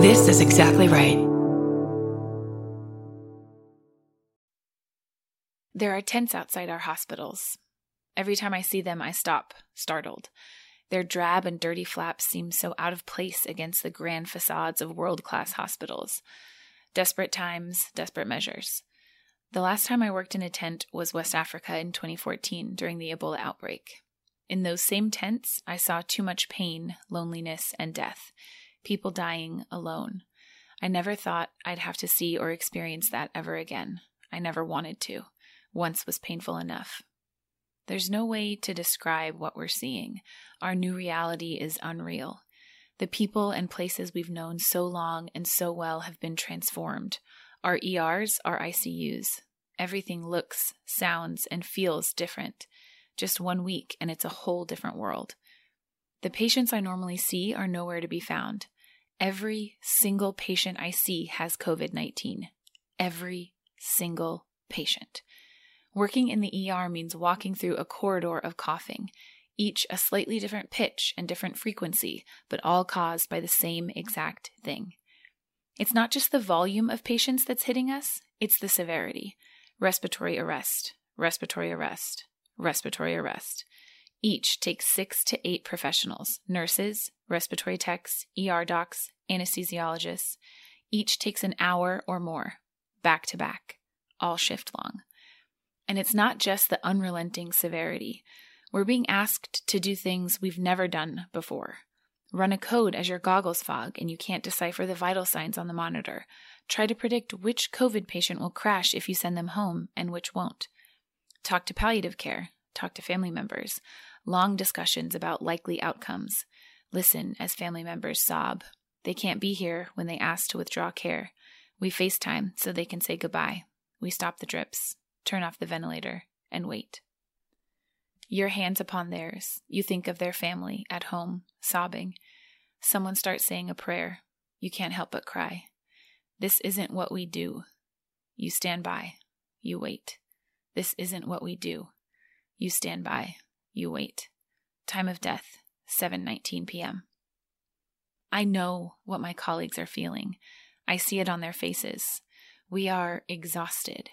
This is exactly right. There are tents outside our hospitals. Every time I see them, I stop, startled. Their drab and dirty flaps seem so out of place against the grand facades of world class hospitals. Desperate times, desperate measures. The last time I worked in a tent was West Africa in 2014 during the Ebola outbreak. In those same tents, I saw too much pain, loneliness, and death, people dying alone. I never thought I'd have to see or experience that ever again. I never wanted to. Once was painful enough. There's no way to describe what we're seeing. Our new reality is unreal. The people and places we've known so long and so well have been transformed. Our ERs are ICUs. Everything looks, sounds, and feels different. Just one week, and it's a whole different world. The patients I normally see are nowhere to be found. Every single patient I see has COVID 19. Every single patient. Working in the ER means walking through a corridor of coughing, each a slightly different pitch and different frequency, but all caused by the same exact thing. It's not just the volume of patients that's hitting us, it's the severity. Respiratory arrest, respiratory arrest, respiratory arrest. Each takes six to eight professionals nurses, respiratory techs, ER docs, anesthesiologists. Each takes an hour or more, back to back, all shift long. And it's not just the unrelenting severity. We're being asked to do things we've never done before. Run a code as your goggles fog and you can't decipher the vital signs on the monitor. Try to predict which COVID patient will crash if you send them home and which won't. Talk to palliative care. Talk to family members. Long discussions about likely outcomes. Listen as family members sob. They can't be here when they ask to withdraw care. We FaceTime so they can say goodbye. We stop the drips turn off the ventilator, and wait. Your hands upon theirs, you think of their family at home, sobbing. Someone starts saying a prayer. You can't help but cry. This isn't what we do. You stand by. You wait. This isn't what we do. You stand by. You wait. Time of death, 7:19 p.m. I know what my colleagues are feeling. I see it on their faces. We are exhausted.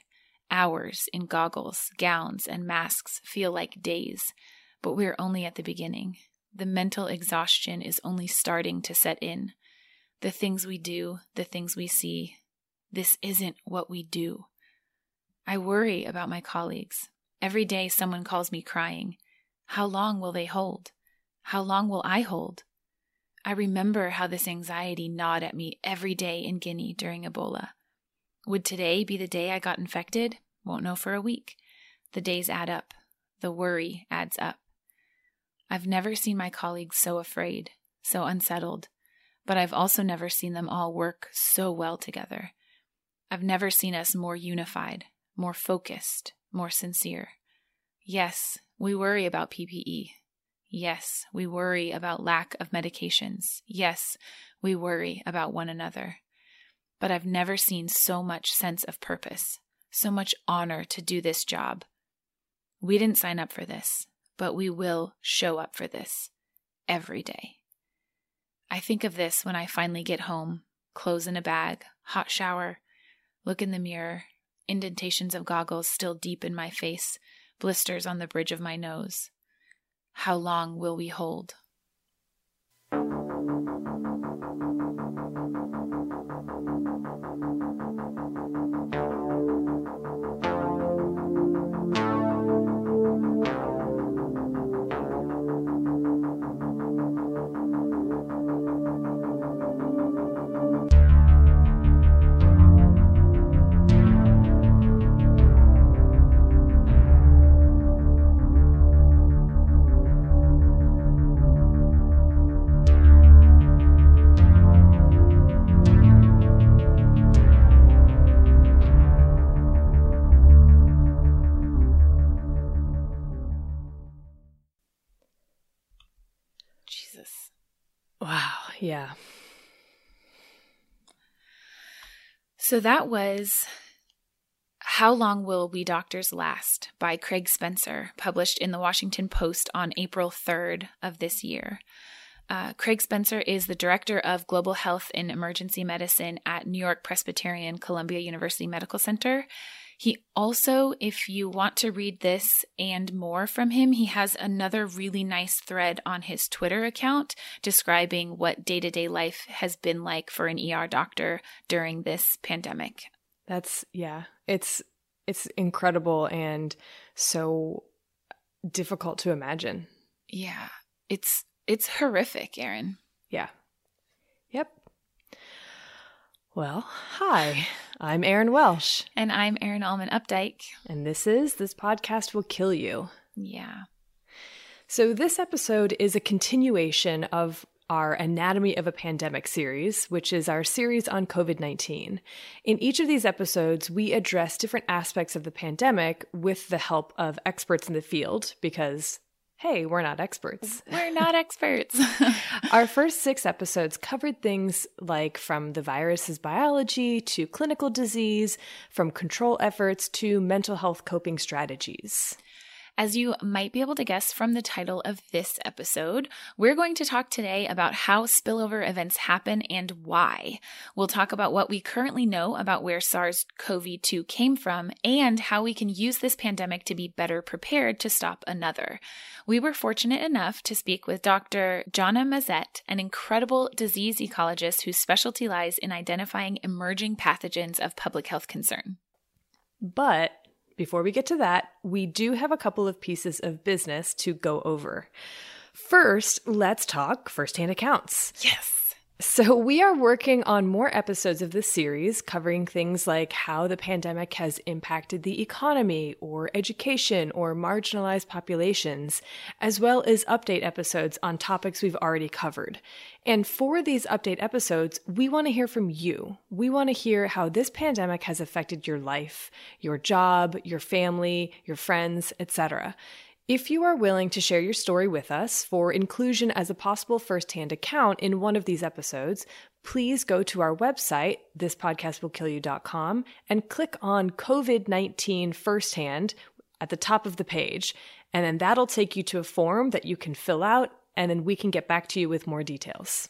Hours in goggles, gowns, and masks feel like days, but we're only at the beginning. The mental exhaustion is only starting to set in. The things we do, the things we see, this isn't what we do. I worry about my colleagues. Every day someone calls me crying. How long will they hold? How long will I hold? I remember how this anxiety gnawed at me every day in Guinea during Ebola. Would today be the day I got infected? Won't know for a week. The days add up. The worry adds up. I've never seen my colleagues so afraid, so unsettled, but I've also never seen them all work so well together. I've never seen us more unified, more focused, more sincere. Yes, we worry about PPE. Yes, we worry about lack of medications. Yes, we worry about one another but I've never seen so much sense of purpose, so much honor to do this job. We didn't sign up for this, but we will show up for this every day. I think of this when I finally get home clothes in a bag, hot shower, look in the mirror, indentations of goggles still deep in my face, blisters on the bridge of my nose. How long will we hold? So that was How Long Will We Doctors Last by Craig Spencer, published in the Washington Post on April 3rd of this year. Uh, Craig Spencer is the director of global health and emergency medicine at New York Presbyterian Columbia University Medical Center. He also, if you want to read this and more from him, he has another really nice thread on his Twitter account describing what day to day life has been like for an ER doctor during this pandemic. That's, yeah, it's, it's incredible and so difficult to imagine. Yeah, it's, it's horrific, Erin. Yeah. Yep. Well, hi. I'm Erin Welsh. And I'm Erin Allman Updike. And this is This Podcast Will Kill You. Yeah. So, this episode is a continuation of our Anatomy of a Pandemic series, which is our series on COVID 19. In each of these episodes, we address different aspects of the pandemic with the help of experts in the field because hey, we're not experts. We're not experts. Our first six episodes covered things like from the virus's biology to clinical disease, from control efforts to mental health coping strategies. As you might be able to guess from the title of this episode, we're going to talk today about how spillover events happen and why. We'll talk about what we currently know about where SARS CoV 2 came from and how we can use this pandemic to be better prepared to stop another. We were fortunate enough to speak with Dr. Jonna Mazet, an incredible disease ecologist whose specialty lies in identifying emerging pathogens of public health concern. But before we get to that, we do have a couple of pieces of business to go over. First, let's talk firsthand accounts. Yes. So, we are working on more episodes of this series covering things like how the pandemic has impacted the economy or education or marginalized populations, as well as update episodes on topics we've already covered. And for these update episodes, we want to hear from you. We want to hear how this pandemic has affected your life, your job, your family, your friends, etc. If you are willing to share your story with us for inclusion as a possible firsthand account in one of these episodes, please go to our website, thispodcastwillkillyou.com, and click on COVID 19 firsthand at the top of the page. And then that'll take you to a form that you can fill out, and then we can get back to you with more details.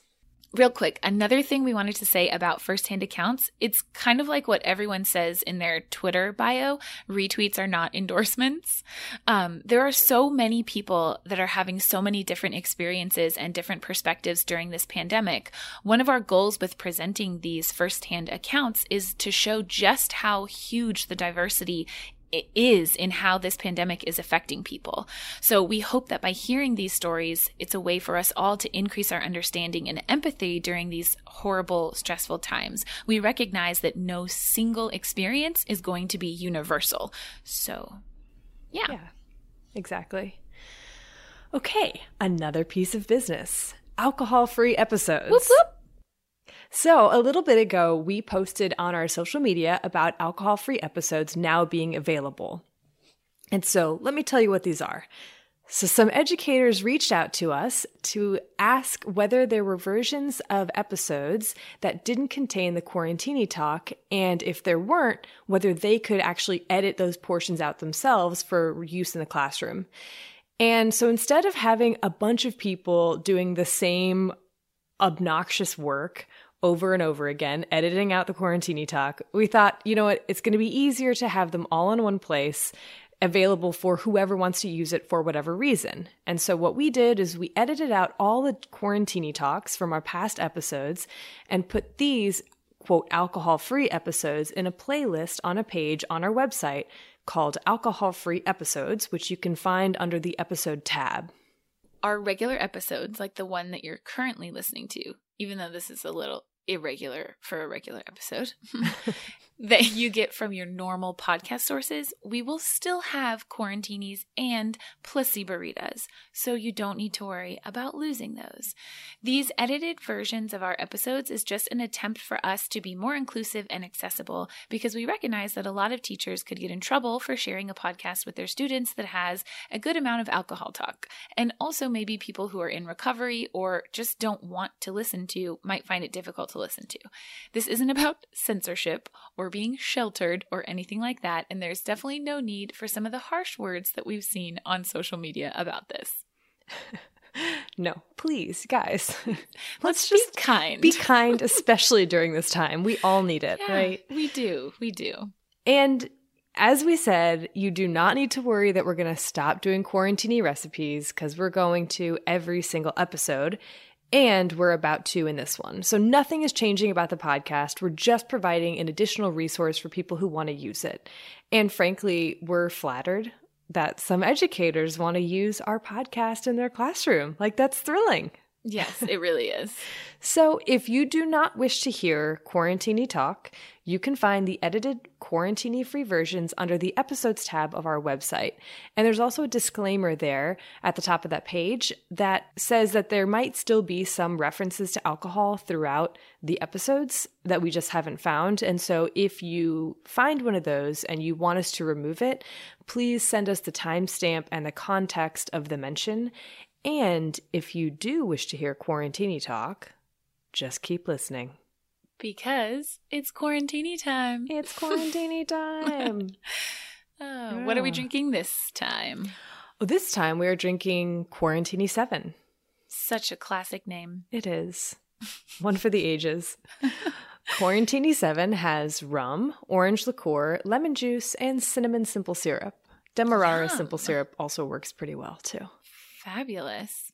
Real quick, another thing we wanted to say about firsthand accounts, it's kind of like what everyone says in their Twitter bio retweets are not endorsements. Um, there are so many people that are having so many different experiences and different perspectives during this pandemic. One of our goals with presenting these firsthand accounts is to show just how huge the diversity is in how this pandemic is affecting people. So we hope that by hearing these stories, it's a way for us all to increase our understanding and empathy during these horrible, stressful times. We recognize that no single experience is going to be universal. So, yeah. Yeah, exactly. Okay, another piece of business alcohol free episodes. Whoop, whoop. So, a little bit ago, we posted on our social media about alcohol free episodes now being available. And so, let me tell you what these are. So, some educators reached out to us to ask whether there were versions of episodes that didn't contain the Quarantini talk, and if there weren't, whether they could actually edit those portions out themselves for use in the classroom. And so, instead of having a bunch of people doing the same obnoxious work, over and over again, editing out the Quarantini talk, we thought, you know what, it's going to be easier to have them all in one place, available for whoever wants to use it for whatever reason. And so what we did is we edited out all the Quarantini talks from our past episodes and put these, quote, alcohol free episodes in a playlist on a page on our website called Alcohol Free Episodes, which you can find under the episode tab. Our regular episodes, like the one that you're currently listening to, even though this is a little irregular for a regular episode that you get from your normal podcast sources, we will still have quarantinis and placeboritas, so you don't need to worry about losing those. These edited versions of our episodes is just an attempt for us to be more inclusive and accessible because we recognize that a lot of teachers could get in trouble for sharing a podcast with their students that has a good amount of alcohol talk. And also maybe people who are in recovery or just don't want to listen to might find it difficult to listen to. This isn't about censorship or being sheltered or anything like that, and there's definitely no need for some of the harsh words that we've seen on social media about this. no, please, guys. Let's, just be kind. Be kind, especially during this time. We all need it, Yeah, right? We do. We do. And as we said, you do not need to worry that we're going to stop doing quarantini recipes because we're going to every single episode. And we're about to in this one. So nothing is changing about the podcast. We're just providing an additional resource for people who want to use it. And frankly, we're flattered that some educators want to use our podcast in their classroom. Like, that's thrilling. Yes, it really is. So, if you do not wish to hear Quarantini Talk, you can find the edited Quarantini free versions under the episodes tab of our website. And there's also a disclaimer there at the top of that page that says that there might still be some references to alcohol throughout the episodes that we just haven't found. And so, if you find one of those and you want us to remove it, please send us the timestamp and the context of the mention. And if you do wish to hear Quarantini talk, just keep listening. Because it's quarantini time. It's Quarantini time. Oh, What are we drinking this time? oh, this time we are drinking Quarantini 7. Such a classic name. It is one for the ages. Quarantini 7 has rum, orange liqueur, lemon juice, and cinnamon simple syrup. Demerara simple syrup also works pretty well too. Fabulous.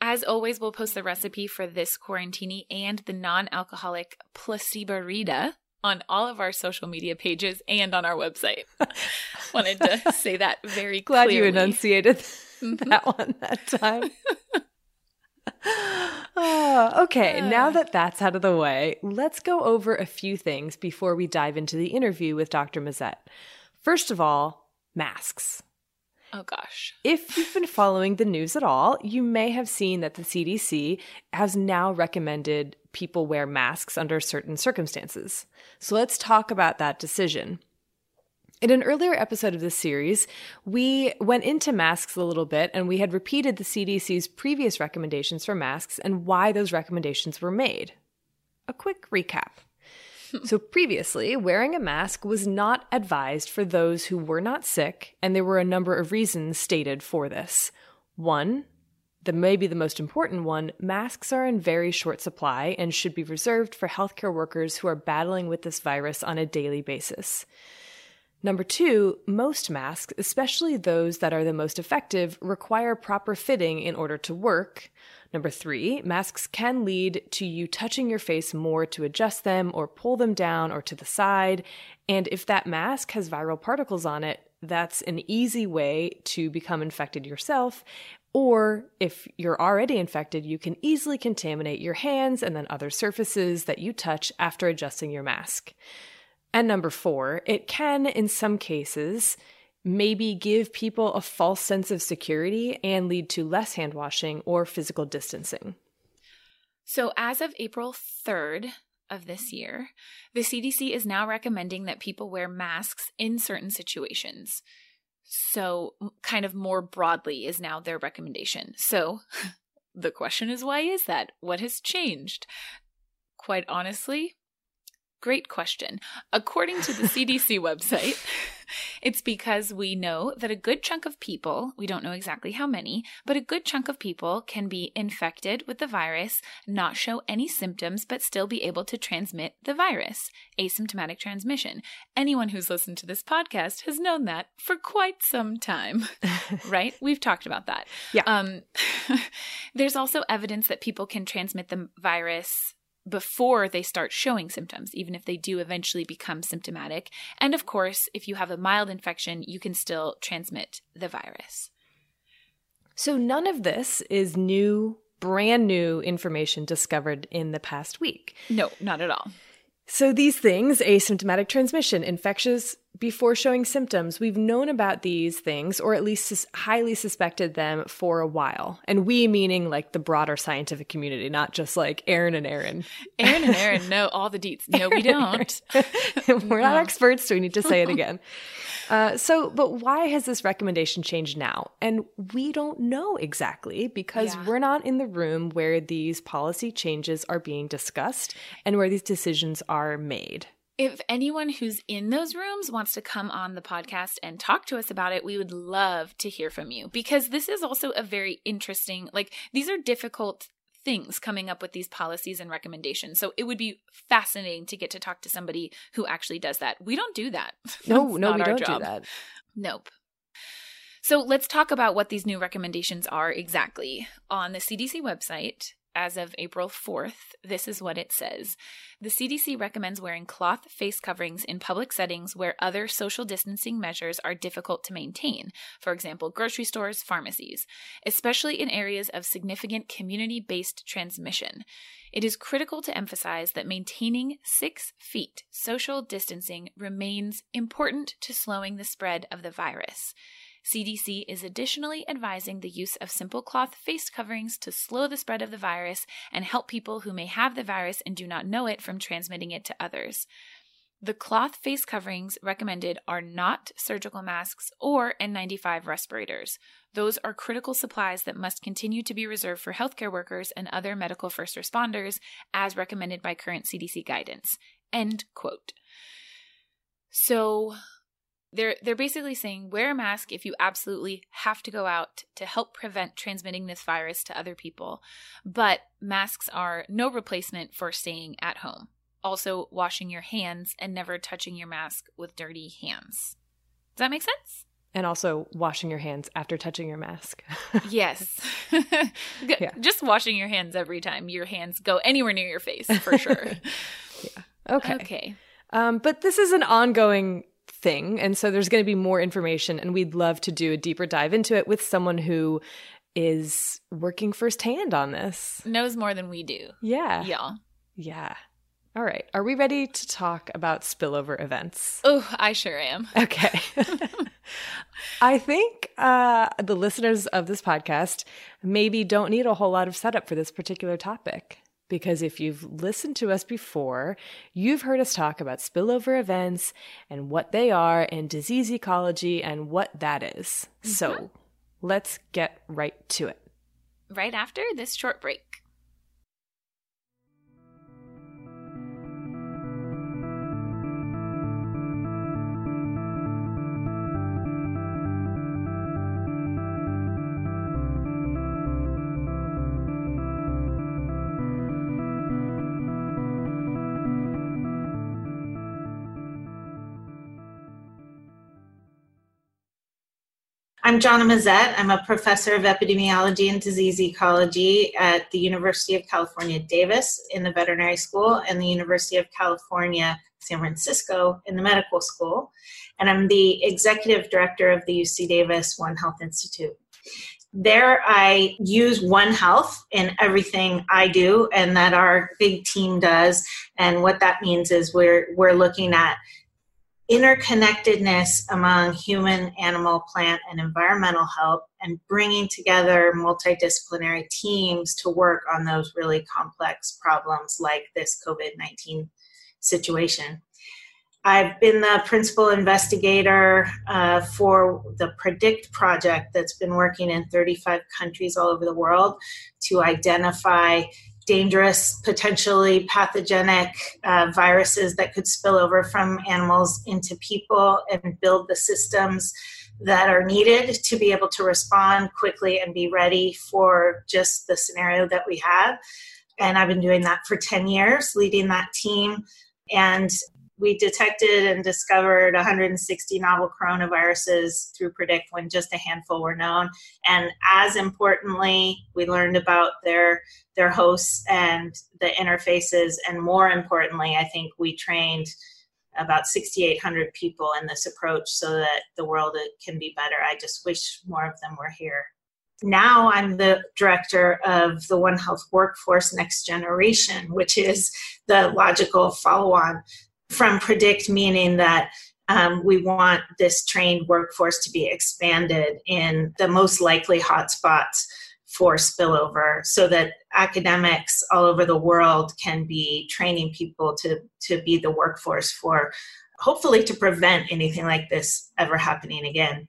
As always, we'll post the recipe for this quarantini and the non alcoholic placebo rita on all of our social media pages and on our website. Wanted to say that very Glad clearly. you enunciated Mhm. that one that time. Oh, okay, now Ah. that that's out of the way, let's go over a few things before we dive into the interview with Dr. Mazet. First of all, masks. Oh gosh. If you've been following the news at all, you may have seen that the CDC has now recommended people wear masks under certain circumstances. So let's talk about that decision. In an earlier episode of this series, we went into masks a little bit and we had repeated the CDC's previous recommendations for masks and why those recommendations were made. A quick recap. So, previously, wearing a mask was not advised for those who were not sick, and there were a number of reasons stated for this. One, the maybe the most important one, masks are in very short supply and should be reserved for healthcare workers who are battling with this virus on a daily basis. Number two, most masks, especially those that are the most effective, require proper fitting in order to work. Number three, masks can lead to you touching your face more to adjust them or pull them down or to the side. And if that mask has viral particles on it, that's an easy way to become infected yourself. Or if you're already infected, you can easily contaminate your hands and then other surfaces that you touch after adjusting your mask. And number four, it can, in some cases, maybe give people a false sense of security and lead to less hand washing or physical distancing. So, as of April 3rd of this year, the CDC is now recommending that people wear masks in certain situations. So, kind of more broadly is now their recommendation. So, the question is why is that? What has changed? Quite honestly, great question. According to the CDC website, it's because we know that a good chunk of people, we don't know exactly how many, but a good chunk of people can be infected with the virus, not show any symptoms, but still be able to transmit the virus. Asymptomatic transmission. Anyone who's listened to this podcast has known that for quite some time, right? We've talked about that. Yeah. Um, there's also evidence that people can transmit the virus before they start showing symptoms, even if they do eventually become symptomatic. And of course, if you have a mild infection, you can still transmit the virus. So, none of this is new, brand new information discovered in the past week. No, not at all. So, these things asymptomatic transmission, infectious before showing symptoms we've known about these things, or at least sus- highly suspected them for a while. And we meaning like the broader scientific community, not just like Erin and Erin. Erin and Erin know all the deets. No, we don't. We're not experts, so we need to say it again. Uh, so, but why has this recommendation changed now? And we don't know exactly because Yeah. we're not in the room where these policy changes are being discussed and where these decisions are made. If anyone who's in those rooms wants to come on the podcast and talk to us about it, we would love to hear from you because this is also a very interesting, like, these are difficult things coming up with these policies and recommendations. So it would be fascinating to get to talk to somebody who actually does that. We don't do that. No, no, we don't job. do that. Nope. So let's talk about what these new recommendations are exactly. On the CDC website, as of April 4th, this is what it says. The CDC recommends wearing cloth face coverings in public settings where other social distancing measures are difficult to maintain, for example, grocery stores, pharmacies, especially in areas of significant community based transmission. It is critical to emphasize that maintaining six feet social distancing remains important to slowing the spread of the virus. CDC is additionally advising the use of simple cloth face coverings to slow the spread of the virus and help people who may have the virus and do not know it from transmitting it to others. The cloth face coverings recommended are not surgical masks or N95 respirators. Those are critical supplies that must continue to be reserved for healthcare workers and other medical first responders, as recommended by current CDC guidance. End quote. So, they're they're basically saying wear a mask if you absolutely have to go out to help prevent transmitting this virus to other people. But masks are no replacement for staying at home. Also, washing your hands and never touching your mask with dirty hands. Does that make sense? And also washing your hands after touching your mask. yes. yeah. Just washing your hands every time your hands go anywhere near your face, for sure. yeah. Okay. Okay. Um, but this is an ongoing thing. And so there's going to be more information, and we'd love to do a deeper dive into it with someone who is working firsthand on this. Knows more than we do. Yeah. Yeah. Yeah. All right. Are we ready to talk about spillover events? Oh, I sure am. Okay. I think uh, the listeners of this podcast maybe don't need a whole lot of setup for this particular topic because if you've listened to us before, you've heard us talk about spillover events and what they are and disease ecology and what that is. Mm-hmm. So let's get right to it. Right after this short break. I'm Jonna Mazet. I'm a professor of epidemiology and disease ecology at the University of California, Davis in the veterinary school and the University of California, San Francisco in the medical school. And I'm the executive director of the UC Davis One Health Institute. There, I use One Health in everything I do and that our big team does. And what that means is we're, we're looking at interconnectedness among human, animal, plant, and environmental health, and bringing together multidisciplinary teams to work on those really complex problems like this COVID 19 situation. I've been the principal investigator uh, for the PREDICT project that's been working in 35 countries all over the world to identify dangerous, potentially pathogenic uh, viruses that could spill over from animals into people and build the systems that are needed to be able to respond quickly and be ready for just the scenario that we have. And I've been doing that for 10 years, leading that team. And we detected and discovered 160 novel coronaviruses through PREDICT when just a handful were known. And as importantly, we learned about their their hosts and the interfaces. And more importantly, I think we trained about 6,800 people in this approach so that the world uh, can be better. I just wish more of them were here. Now I'm the director of the One Health Workforce Next Generation, which is the logical follow on from predict meaning that um, we want this trained workforce to be expanded in the most likely hotspots for spillover so that academics all over the world can be training people to, to be the workforce for hopefully to prevent anything like this ever happening again.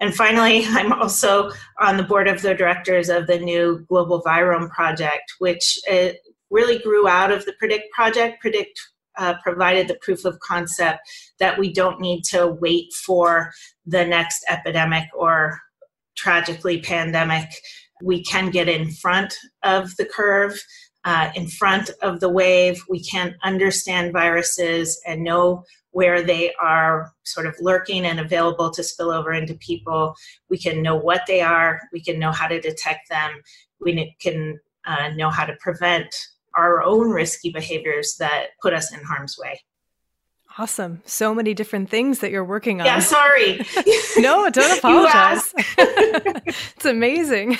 And finally, I'm also on the board of the directors of the new Global Virome Project, which uh, really grew out of the PREDICT project. PREDICT uh, provided the proof of concept that we don't need to wait for the next epidemic or tragically pandemic. We can get in front of the curve, uh, in front of the wave. We can understand viruses and know where they are sort of lurking and available to spill over into people. We can know what they are, we can know how to detect them, we can uh, know how to prevent our own risky behaviors that put us in harm's way. Awesome. So many different things that you're working on. Yeah, sorry. no, don't apologize. it's amazing.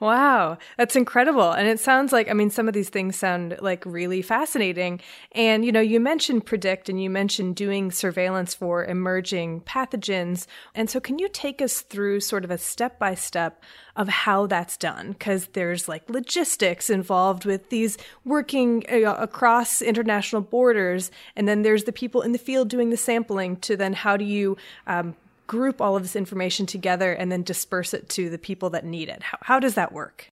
wow. That's incredible. And it sounds like, I mean, some of these things sound like really fascinating. And, you know, you mentioned predict and you mentioned doing surveillance for emerging pathogens. And so, can you take us through sort of a step by step of how that's done because there's like logistics involved with these working uh, across international borders and then there's the people in the field doing the sampling to then how do you um, group all of this information together and then disperse it to the people that need it? How, how does that work?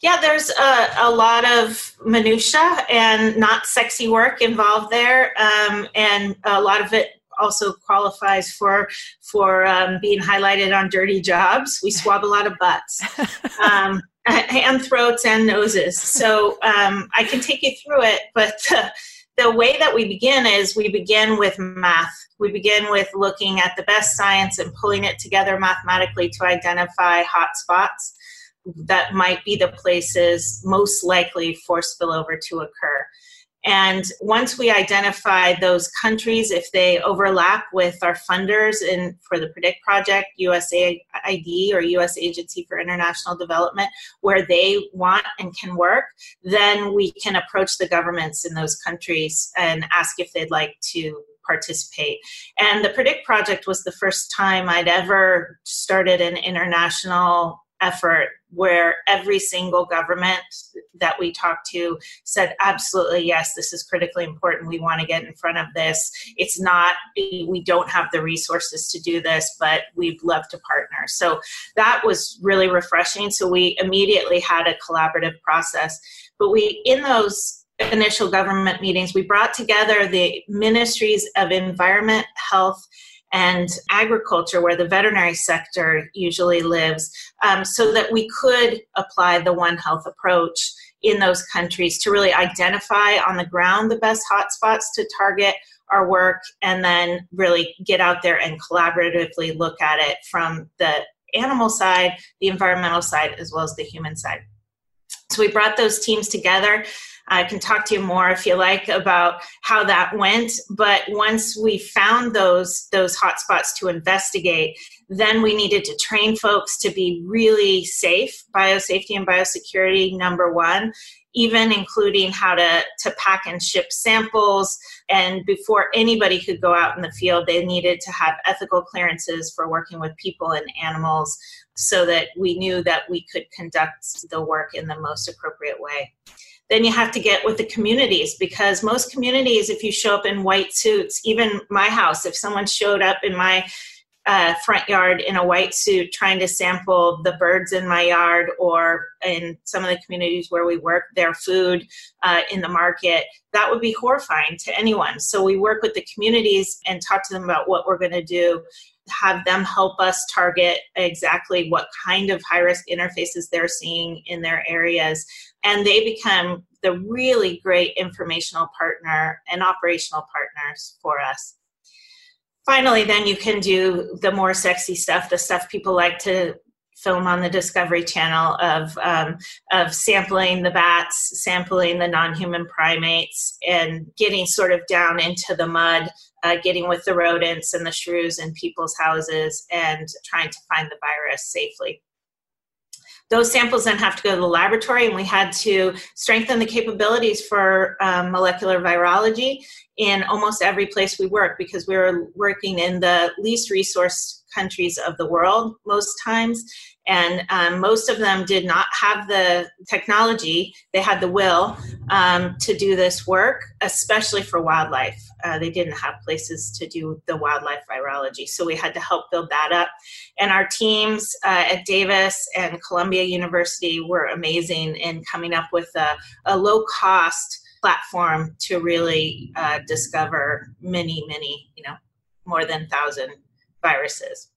Yeah, there's a, a, lot of minutia and not sexy work involved there, um, and a lot of it also qualifies for for um, being highlighted on dirty jobs. We swab a lot of butts, um, and throats and noses. So um, I can take you through it, but uh, the way that we begin is we begin with math. We begin with looking at the best science and pulling it together mathematically to identify hot spots that might be the places most likely for spillover to occur. And once we identify those countries, if they overlap with our funders in for the Predict project, USAID or U.S. Agency for International Development, where they want and can work, then we can approach the governments in those countries and ask if they'd like to participate. And the Predict project was the first time I'd ever started an international effort where every single government that we talked to said absolutely yes this is critically important. We want to get in front of this. It's not we don't have the resources to do this but we'd love to partner. So that was really refreshing. So we immediately had a collaborative process. But we in those initial government meetings we brought together the ministries of environment health and agriculture, where the veterinary sector usually lives, um, so that we could apply the One Health approach in those countries to really identify on the ground the best hotspots to target our work and then really get out there and collaboratively look at it from the animal side, the environmental side, as well as the human side. So we brought those teams together I can talk to you more if you like about how that went. But once we found those those hotspots to investigate, then we needed to train folks to be really safe, biosafety and biosecurity number one, even including how to, to pack and ship samples. And before anybody could go out in the field, they needed to have ethical clearances for working with people and animals so that we knew that we could conduct the work in the most appropriate way then you have to get with the communities because most communities if you show up in white suits even my house if someone showed up in my uh, front yard in a white suit trying to sample the birds in my yard or in some of the communities where we work their food uh, in the market that would be horrifying to anyone so we work with the communities and talk to them about what we're going to do have them help us target exactly what kind of high risk interfaces they're seeing in their areas. And they become the really great informational partner and operational partners for us. Finally, then you can do the more sexy stuff, the stuff people like to film on the Discovery Channel of um, of sampling the bats, sampling the non-human primates, and getting sort of down into the mud, uh, getting with the rodents and the shrews in people's houses, and trying to find the virus safely. Those samples then have to go to the laboratory, and we had to strengthen the capabilities for um, molecular virology in almost every place we work because we were working in the least resource countries of the world most times and um, most of them did not have the technology. They had the will um, to do this work especially for wildlife. Uh, they didn't have places to do the wildlife virology so we had to help build that up. And our teams uh, at davis and columbia university were amazing in coming up with a, a low cost platform to really uh, discover many, many, you know, more than thousand viruses.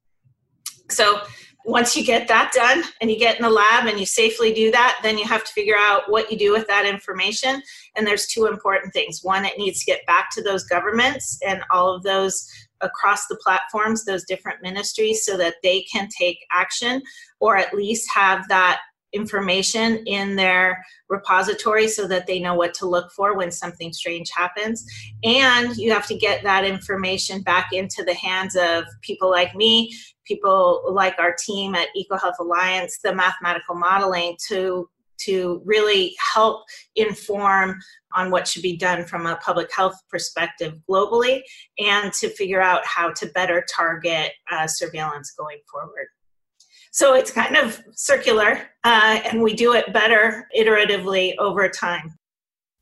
So once you get that done and you get in the lab and you safely do that, then you have to figure out what you do with that information. And there's two important things. One, it needs to get back to those governments and all of those across the platforms, those different ministries, so that they can take action or at least have that information in their repository so that they know what to look for when something strange happens. And you have to get that information back into the hands of people like me, people like our team at EcoHealth Alliance, the mathematical modeling to to really help inform on what should be done from a public health perspective globally and to figure out how to better target uh, surveillance going forward. So it's kind of circular, uh, and we do it better iteratively over time.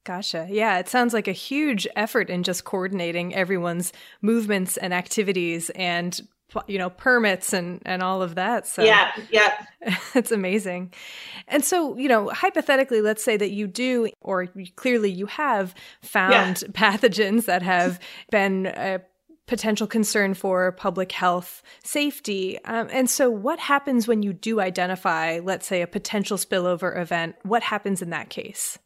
Gotcha. Yeah, it sounds like a huge effort in just coordinating everyone's movements and activities and you know permits and and all of that so yeah yeah it's amazing and so you know hypothetically let's say that you do or clearly you have found yeah. pathogens that have been a potential concern for public health safety. Um, and so, what happens when you do identify, let's say, a potential spillover event? What happens in that case?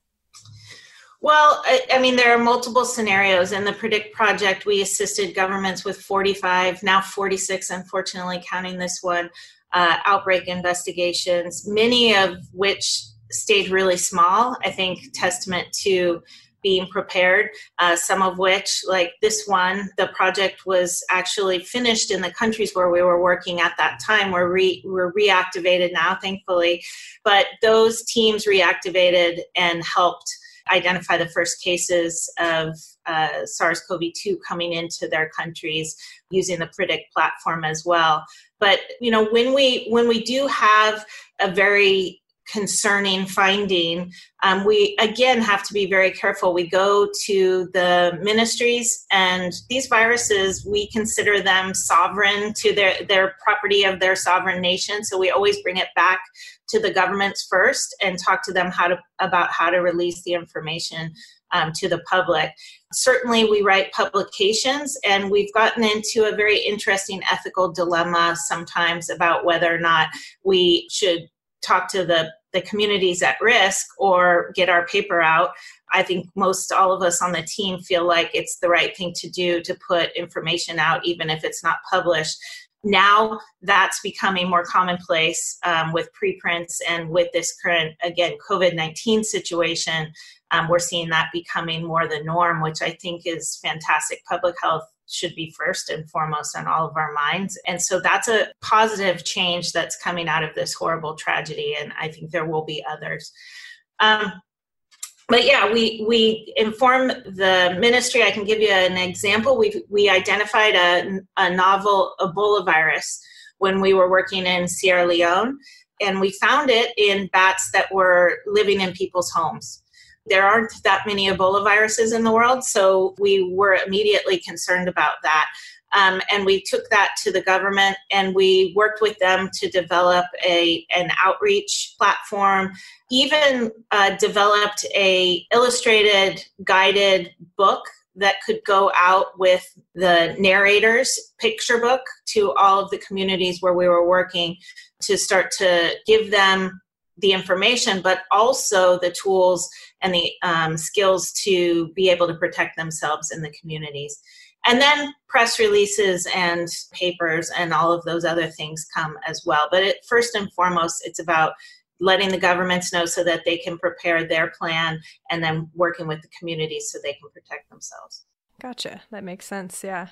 Well, I, I, mean, there are multiple scenarios. In the Predict project, we assisted governments with 45, now 46, unfortunately, counting this one, uh, outbreak investigations, many of which stayed really small. I think testament to being prepared, uh, some of which, like this one, the project was actually finished in the countries where we were working at that time. We're, re- we're reactivated now, thankfully. But those teams reactivated and helped identify the first cases of uh, SARS-CoV-2 coming into their countries using the Predict platform as well. But you know, when we when we do have a very concerning finding, um, we again have to be very careful. We go to the ministries, and these viruses, we consider them sovereign to their, their property of their sovereign nation. So we always bring it back to the governments first and talk to them how to, about how to release the information um, to the public. Certainly, we write publications, and we've gotten into a very interesting ethical dilemma sometimes about whether or not we should talk to the the communities at risk or get our paper out i think most all of us on the team feel like it's the right thing to do to put information out even if it's not published. Now that's becoming more commonplace um, with preprints and with this current again covid-19 situation um, we're seeing that becoming more the norm which i think is fantastic public health should be first and foremost on all of our minds. And so that's a positive change that's coming out of this horrible tragedy. And I think there will be others. Um, but yeah, we we inform the ministry. I can give you an example. We we identified a, a novel Ebola virus when we were working in Sierra Leone, and we found it in bats that were living in people's homes. There aren't that many Ebola viruses in the world, so we were immediately concerned about that. Um, and we took that to the government and we worked with them to develop a an outreach platform even uh, developed a illustrated guided book that could go out with the narrators picture book to all of the communities where we were working to start to give them the information but also the tools and the um, skills to be able to protect themselves in the communities. And then press releases and papers and all of those other things come as well. But it, first and foremost, it's about letting the governments know so that they can prepare their plan and then working with the communities so they can protect themselves. Gotcha. That makes sense. Yeah.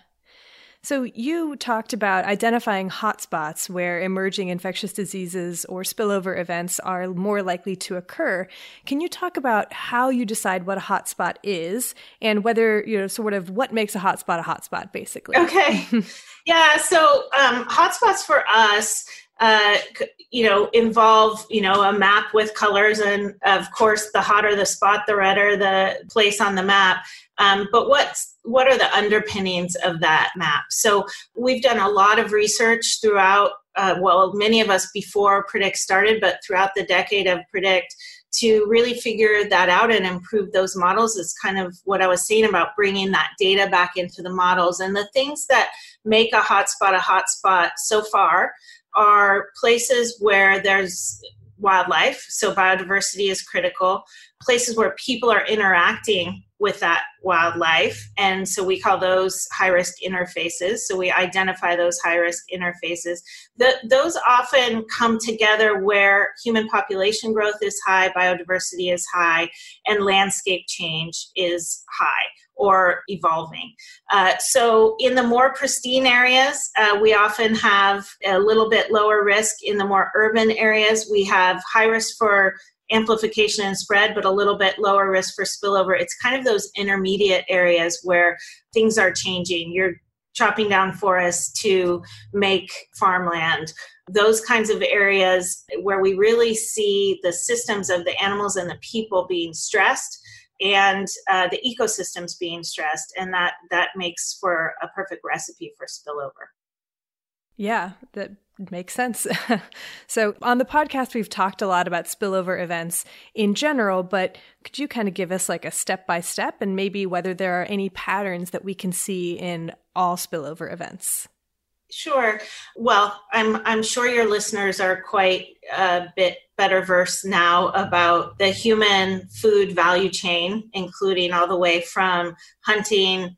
So, you talked about identifying hotspots where emerging infectious diseases or spillover events are more likely to occur. Can you talk about how you decide what a hotspot is and whether, you know, sort of what makes a hotspot a hotspot, basically? Okay. yeah. So, um, hotspots for us uh, you know, involve, you know, a map with colors. And of course, the hotter the spot, the redder the place on the map. Um, but what's, what are the underpinnings of that map? So we've done a lot of research throughout, uh, well, many of us before Predict started, but throughout the decade of Predict, to really figure that out and improve those models is kind of what I was saying about bringing that data back into the models. And the things that make a hotspot a hotspot so far are places where there's wildlife, so biodiversity is critical, places where people are interacting with that wildlife. And so we call those high risk interfaces. So we identify those high risk interfaces. The, those often come together where human population growth is high, biodiversity is high, and landscape change is high or evolving. Uh, so, in the more pristine areas, uh, we often have a little bit lower risk. In the more urban areas, we have high risk for amplification and spread, but a little bit lower risk for spillover. It's kind of those intermediate areas where things are changing. You're chopping down forests to make farmland. Those kinds of areas where we really see the systems of the animals and the people being stressed and uh, the ecosystems being stressed and that that makes for a perfect recipe for spillover yeah that makes sense so on the podcast we've talked a lot about spillover events in general but could you kind of give us like a step by step and maybe whether there are any patterns that we can see in all spillover events Sure. Well, I'm I'm sure your listeners are quite a bit better versed now about the human food value chain, including all the way from hunting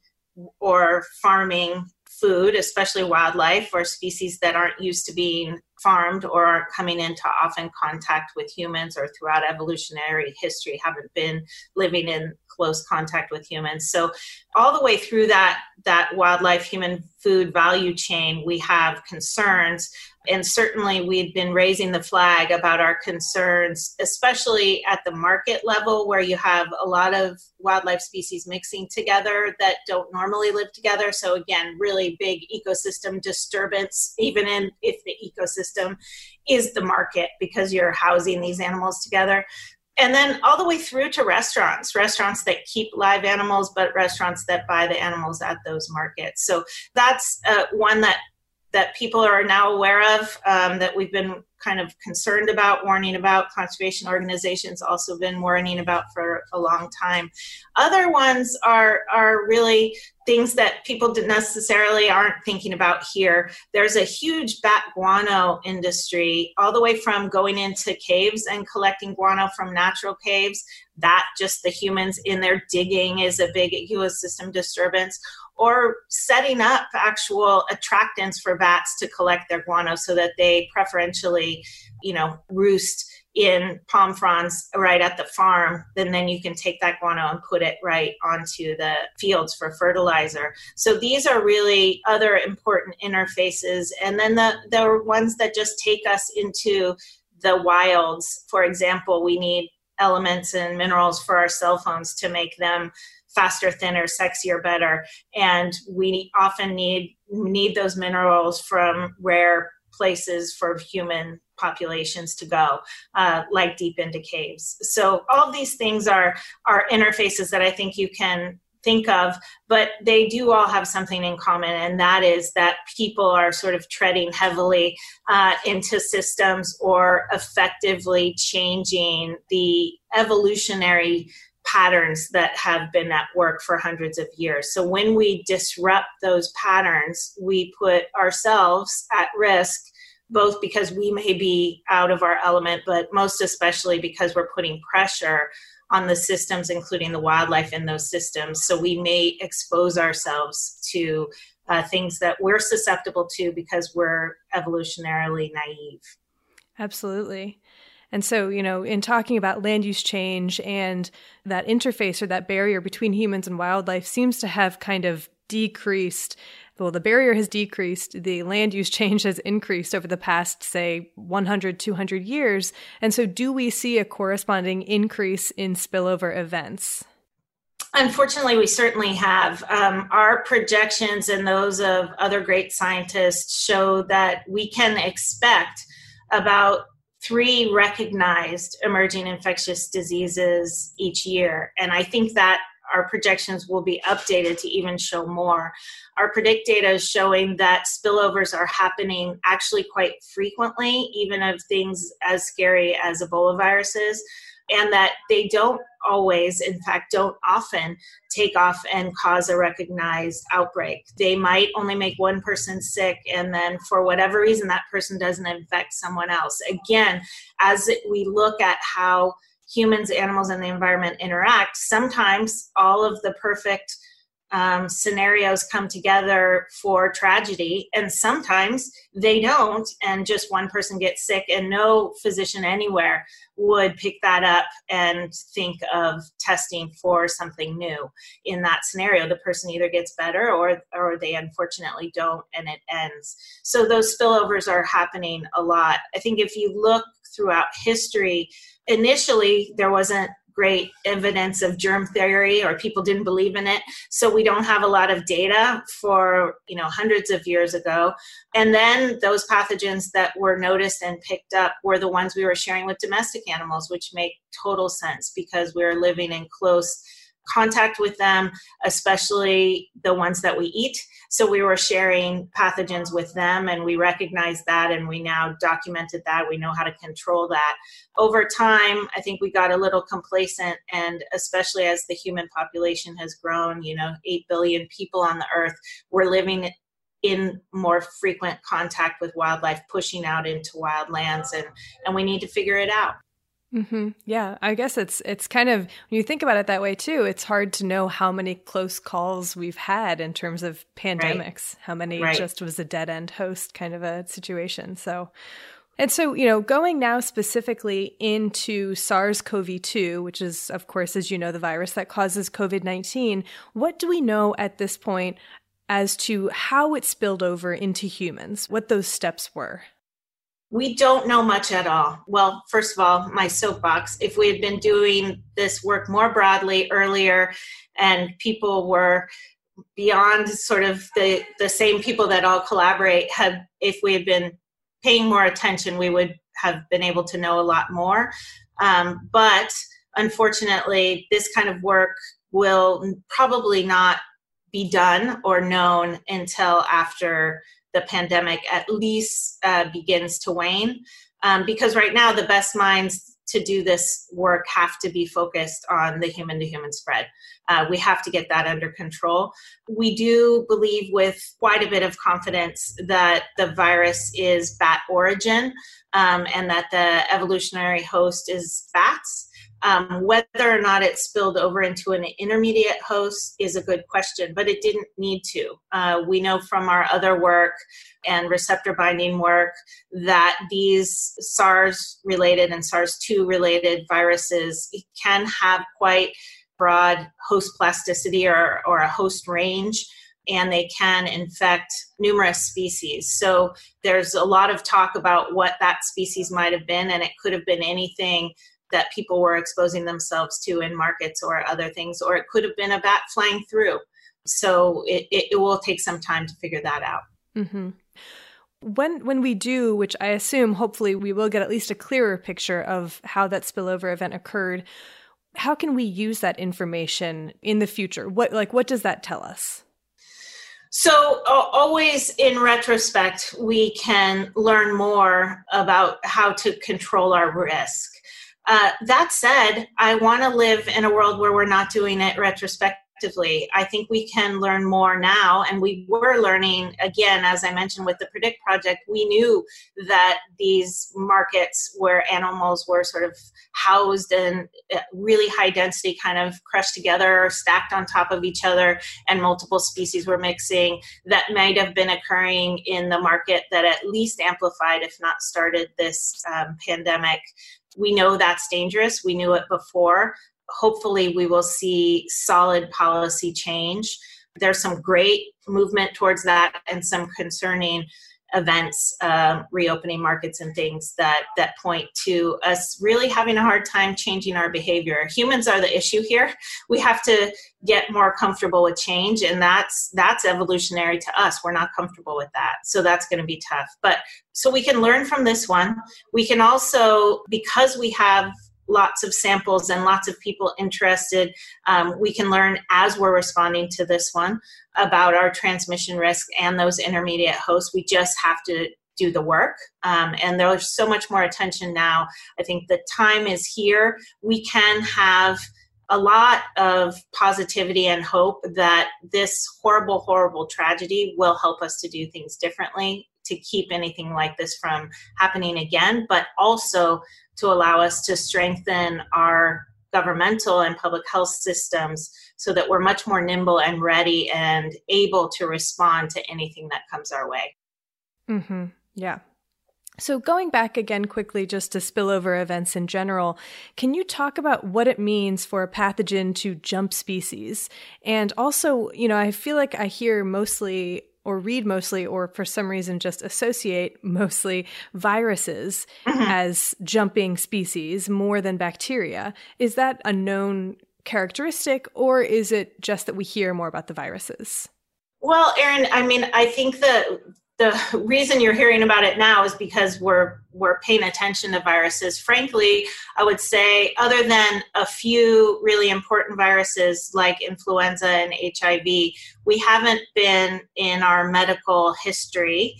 or farming food, especially wildlife or species that aren't used to being farmed or aren't coming into often contact with humans or throughout evolutionary history haven't been living in close contact with humans. So all the way through that that wildlife human food value chain, we have concerns. And certainly we've been raising the flag about our concerns, especially at the market level where you have a lot of wildlife species mixing together that don't normally live together. So again, really big ecosystem disturbance, even in if the ecosystem is the market because you're housing these animals together and then all the way through to restaurants restaurants that keep live animals but restaurants that buy the animals at those markets so that's uh, one that that people are now aware of um, that we've been kind of concerned about, warning about. Conservation organizations also been warning about for a long time. Other ones are are really things that people necessarily aren't thinking about here. There's a huge bat guano industry, all the way from going into caves and collecting guano from natural caves. That just the humans in there digging is a big ecosystem disturbance or setting up actual attractants for bats to collect their guano so that they preferentially, you know, roost in palm fronds right at the farm, then then you can take that guano and put it right onto the fields for fertilizer. So these are really other important interfaces. And then the the ones that just take us into the wilds. For example, we need elements and minerals for our cell phones to make them faster, thinner, sexier, better. And we often need need those minerals from rare places for human populations to go, uh, like deep into caves. So all these things are are interfaces that I think you can think of, but they do all have something in common, and that is that people are sort of treading heavily uh, into systems or effectively changing the evolutionary patterns that have been at work for hundreds of years. So when we disrupt those patterns, we put ourselves at risk, both because we may be out of our element, but most especially because we're putting pressure on the systems, including the wildlife in those systems. So we may expose ourselves to uh, things that we're susceptible to because we're evolutionarily naive. Absolutely. And so, you know, in talking about land use change and that interface or that barrier between humans and wildlife seems to have kind of decreased. Well, the barrier has decreased, the land use change has increased over the past, say, 100, 200 years. And so, do we see a corresponding increase in spillover events? Unfortunately, we certainly have. Um, our projections and those of other great scientists show that we can expect about three recognized emerging infectious diseases each year. And I think that our projections will be updated to even show more. Our predict data is showing that spillovers are happening actually quite frequently, even of things as scary as Ebola viruses. And that they don't always, in fact, don't often take off and cause a recognized outbreak. They might only make one person sick, and then for whatever reason, that person doesn't infect someone else. Again, as we look at how humans, animals, and the environment interact, sometimes all of the perfect um, scenarios come together for tragedy, and sometimes they don't, and just one person gets sick, and no physician anywhere would pick that up and think of testing for something new. In that scenario, the person either gets better or, or they unfortunately don't, and it ends. So those spillovers are happening a lot. I think if you look throughout history, initially there wasn't great evidence of germ theory or people didn't believe in it. So we don't have a lot of data for you know hundreds of years ago. And then those pathogens that were noticed and picked up were the ones we were sharing with domestic animals which make total sense because we're living in close contact with them, especially the ones that we eat. So we were sharing pathogens with them and we recognized that and we now documented that. We know how to control that. Over time, I think we got a little complacent and especially as the human population has grown, you know, 8 billion people on the earth, we're living in more frequent contact with wildlife pushing out into wild lands and and we need to figure it out Mm-hmm. Yeah, I guess it's it's kind of when you think about it that way too. It's hard to know how many close calls we've had in terms of pandemics. Right. How many right. just was a dead end host kind of a situation. So, and so you know, going now specifically into SARS-CoV-2, which is of course, as you know, the virus that causes COVID-19. What do we know at this point as to how it spilled over into humans? What those steps were? We don't know much at all. Well, first of all, my soapbox, if we had been doing this work more broadly earlier and people were beyond sort of the, the same people that all collaborate, had if we had been paying more attention, we would have been able to know a lot more. Um, but unfortunately, this kind of work will probably not be done or known until after the pandemic at least uh, begins to wane. Um, because right now, the best minds to do this work have to be focused on the human to human spread. Uh, we have to get that under control. We do believe with quite a bit of confidence that the virus is bat origin um, and that the evolutionary host is bats. Um, whether or not it spilled over into an intermediate host is a good question, but it didn't need to. Uh, we know from our other work and receptor binding work that these SARS related and SARS 2 related viruses can have quite broad host plasticity or, or a host range and they can infect numerous species. So there's a lot of talk about what that species might have been, and it could have been anything that people were exposing themselves to in markets or other things, or it could have been a bat flying through. So it, it, it will take some time to figure that out. Mm-hmm. When when we do, which I assume hopefully we will get at least a clearer picture of how that spillover event occurred, how can we use that information in the future? What like what does that tell us? So, always in retrospect, we can learn more about how to control our risk. Uh, that said, I want to live in a world where we're not doing it retrospectively I think we can learn more now, and we were learning again, as I mentioned with the Predict project. We knew that these markets where animals were sort of housed in uh, really high density, kind of crushed together, stacked on top of each other, and multiple species were mixing, that might have been occurring in the market that at least amplified, if not started, this um, pandemic we know that's dangerous. We knew it before, hopefully we will see solid policy change. There's some great movement towards that and some concerning events, um, reopening markets and things that that point to us really having a hard time changing our behavior. Humans are the issue here. We have to get more comfortable with change, and that's that's evolutionary to us. We're not comfortable with that, so that's going to be tough. But so we can learn from this one. We can also because we have lots of samples and lots of people interested. Um, we can learn as we're responding to this one about our transmission risk and those intermediate hosts. We just have to do the work. Um, and there's so much more attention now. I think the time is here. We can have a lot of positivity and hope that this horrible, horrible tragedy will help us to do things differently to keep anything like this from happening again, but also to allow us to strengthen our governmental and public health systems so that we're much more nimble and ready and able to respond to anything that comes our way. Mm-hmm. Yeah. So, going back again quickly just to spillover events in general, can you talk about what it means for a pathogen to jump species? And also, you know, I feel like I hear mostly or read mostly or for some reason just associate mostly viruses mm-hmm. as jumping species more than bacteria. Is that a known characteristic or is it just that we hear more about the viruses? Well, Erin, I mean, I think the the reason you're hearing about it now is because we're we're paying attention to viruses. Frankly, I would say other than a few really important viruses like influenza and HIV, we haven't been in our medical history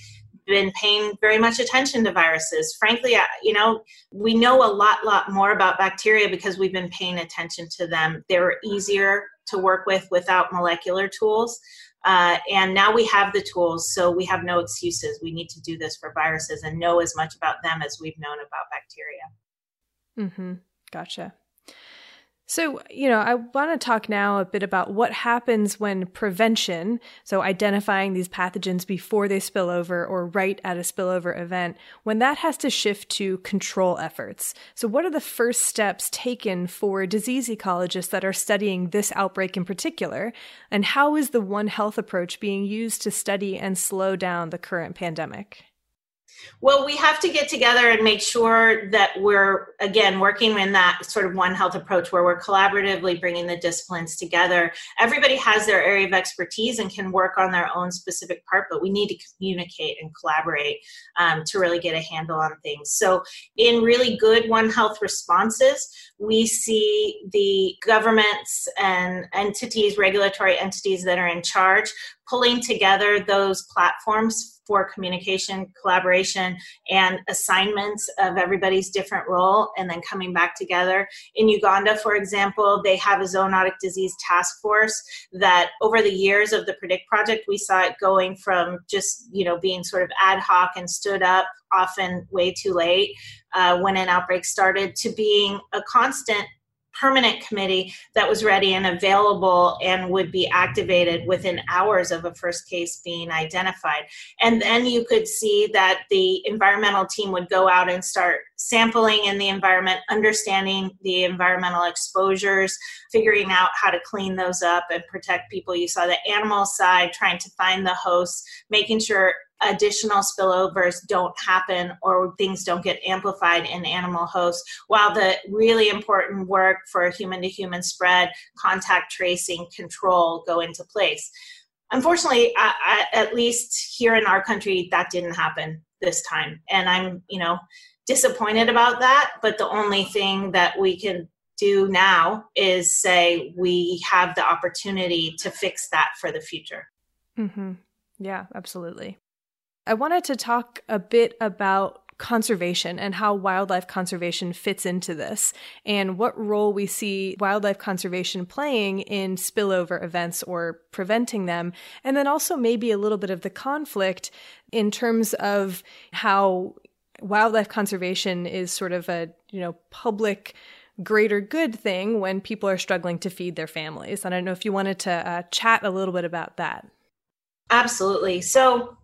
been paying very much attention to viruses. Frankly, you know, we know a lot lot more about bacteria because we've been paying attention to them. They're easier to work with without molecular tools. Uh, and now we have the tools, so we have no excuses. We need to do this for viruses and know as much about them as we've known about bacteria. Mm-hmm. Gotcha. So, you know, I want to talk now a bit about what happens when prevention, so identifying these pathogens before they spill over or right at a spillover event, when that has to shift to control efforts. So, what are the first steps taken for disease ecologists that are studying this outbreak in particular? And how is the One Health approach being used to study and slow down the current pandemic? Well, we have to get together and make sure that we're, again, working in that sort of One Health approach where we're collaboratively bringing the disciplines together. Everybody has their area of expertise and can work on their own specific part, but we need to communicate and collaborate um, to really get a handle on things. So, in really good One Health responses, we see the governments and entities, regulatory entities that are in charge, pulling together those platforms for communication, collaboration, and assignments of everybody's different role, and then coming back together. In Uganda, for example, they have a zoonotic disease task force that over the years of the Predict project, we saw it going from just you know being sort of ad hoc and stood up often way too late uh, when an outbreak started to being a constant permanent committee that was ready and available and would be activated within hours of a first case being identified. And then you could see that the environmental team would go out and start sampling in the environment, understanding the environmental exposures, figuring out how to clean those up and protect people. You saw the animal side trying to find the hosts, making sure additional spillovers don't happen or things don't get amplified in animal hosts, while the really important work for human to human spread, contact tracing, control go into place. Unfortunately, I, I, at least here in our country, that didn't happen this time. And I'm, you know, disappointed about that. But the only thing that we can do now is say we have the opportunity to fix that for the future. Mm-hmm. Yeah, absolutely. I wanted to talk a bit about conservation and how wildlife conservation fits into this and what role we see wildlife conservation playing in spillover events or preventing them. And then also maybe a little bit of the conflict in terms of how wildlife conservation is sort of a, you know, public greater good thing when people are struggling to feed their families. And I don't know if you wanted to uh, chat a little bit about that. Absolutely. So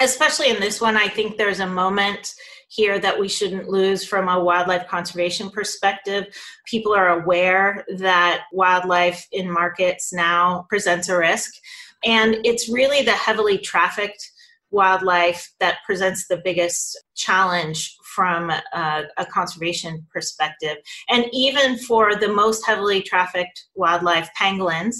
especially in this one, I think there's a moment here that we shouldn't lose from a wildlife conservation perspective. People are aware that wildlife in markets now presents a risk, and it's really the heavily trafficked wildlife that presents the biggest challenge from a, a, conservation perspective. And even for the most heavily trafficked wildlife, pangolins,